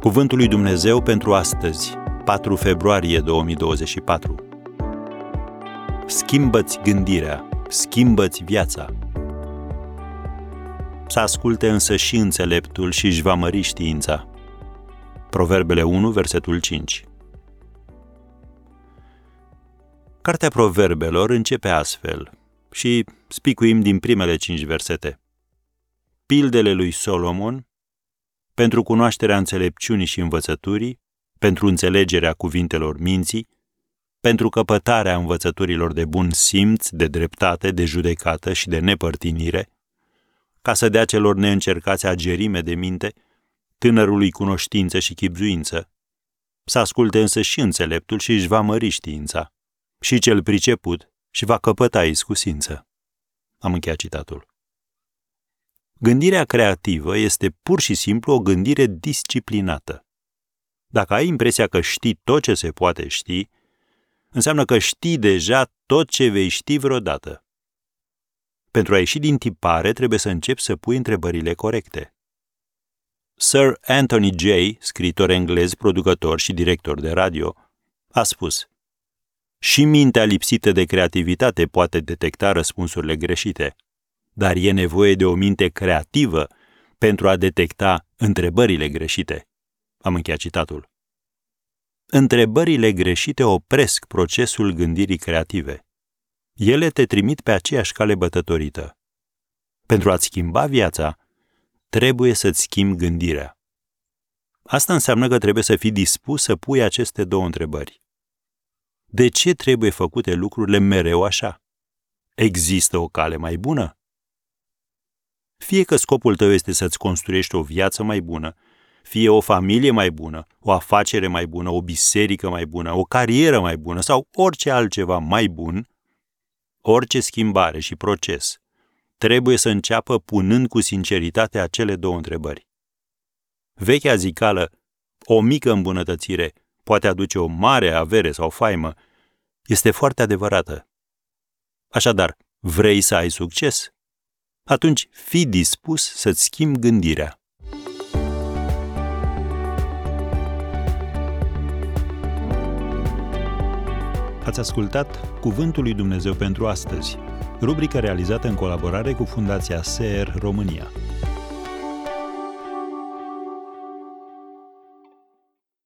Cuvântul lui Dumnezeu pentru astăzi, 4 februarie 2024. Schimbă-ți gândirea, schimbă-ți viața. Să asculte însă și înțeleptul și își va mări știința. Proverbele 1, versetul 5. Cartea Proverbelor începe astfel și spicuim din primele cinci versete. Pildele lui Solomon, pentru cunoașterea înțelepciunii și învățăturii, pentru înțelegerea cuvintelor minții, pentru căpătarea învățăturilor de bun simț, de dreptate, de judecată și de nepărtinire, ca să dea celor neîncercați agerime de minte, tânărului cunoștință și chipzuință, să asculte însă și înțeleptul și își va mări știința, și cel priceput și va căpăta iscusință. Am încheiat citatul. Gândirea creativă este pur și simplu o gândire disciplinată. Dacă ai impresia că știi tot ce se poate ști, înseamnă că știi deja tot ce vei ști vreodată. Pentru a ieși din tipare, trebuie să începi să pui întrebările corecte. Sir Anthony Jay, scriitor englez, producător și director de radio, a spus Și mintea lipsită de creativitate poate detecta răspunsurile greșite, dar e nevoie de o minte creativă pentru a detecta întrebările greșite. Am încheiat citatul. Întrebările greșite opresc procesul gândirii creative. Ele te trimit pe aceeași cale bătătorită. Pentru a-ți schimba viața, trebuie să-ți schimbi gândirea. Asta înseamnă că trebuie să fii dispus să pui aceste două întrebări. De ce trebuie făcute lucrurile mereu așa? Există o cale mai bună? Fie că scopul tău este să-ți construiești o viață mai bună, fie o familie mai bună, o afacere mai bună, o biserică mai bună, o carieră mai bună sau orice altceva mai bun, orice schimbare și proces trebuie să înceapă punând cu sinceritate acele două întrebări. Vechea zicală, o mică îmbunătățire poate aduce o mare avere sau faimă, este foarte adevărată. Așadar, vrei să ai succes? Atunci fii dispus să-ți schimbi gândirea. Ați ascultat Cuvântul lui Dumnezeu pentru astăzi, rubrica realizată în colaborare cu Fundația SER România.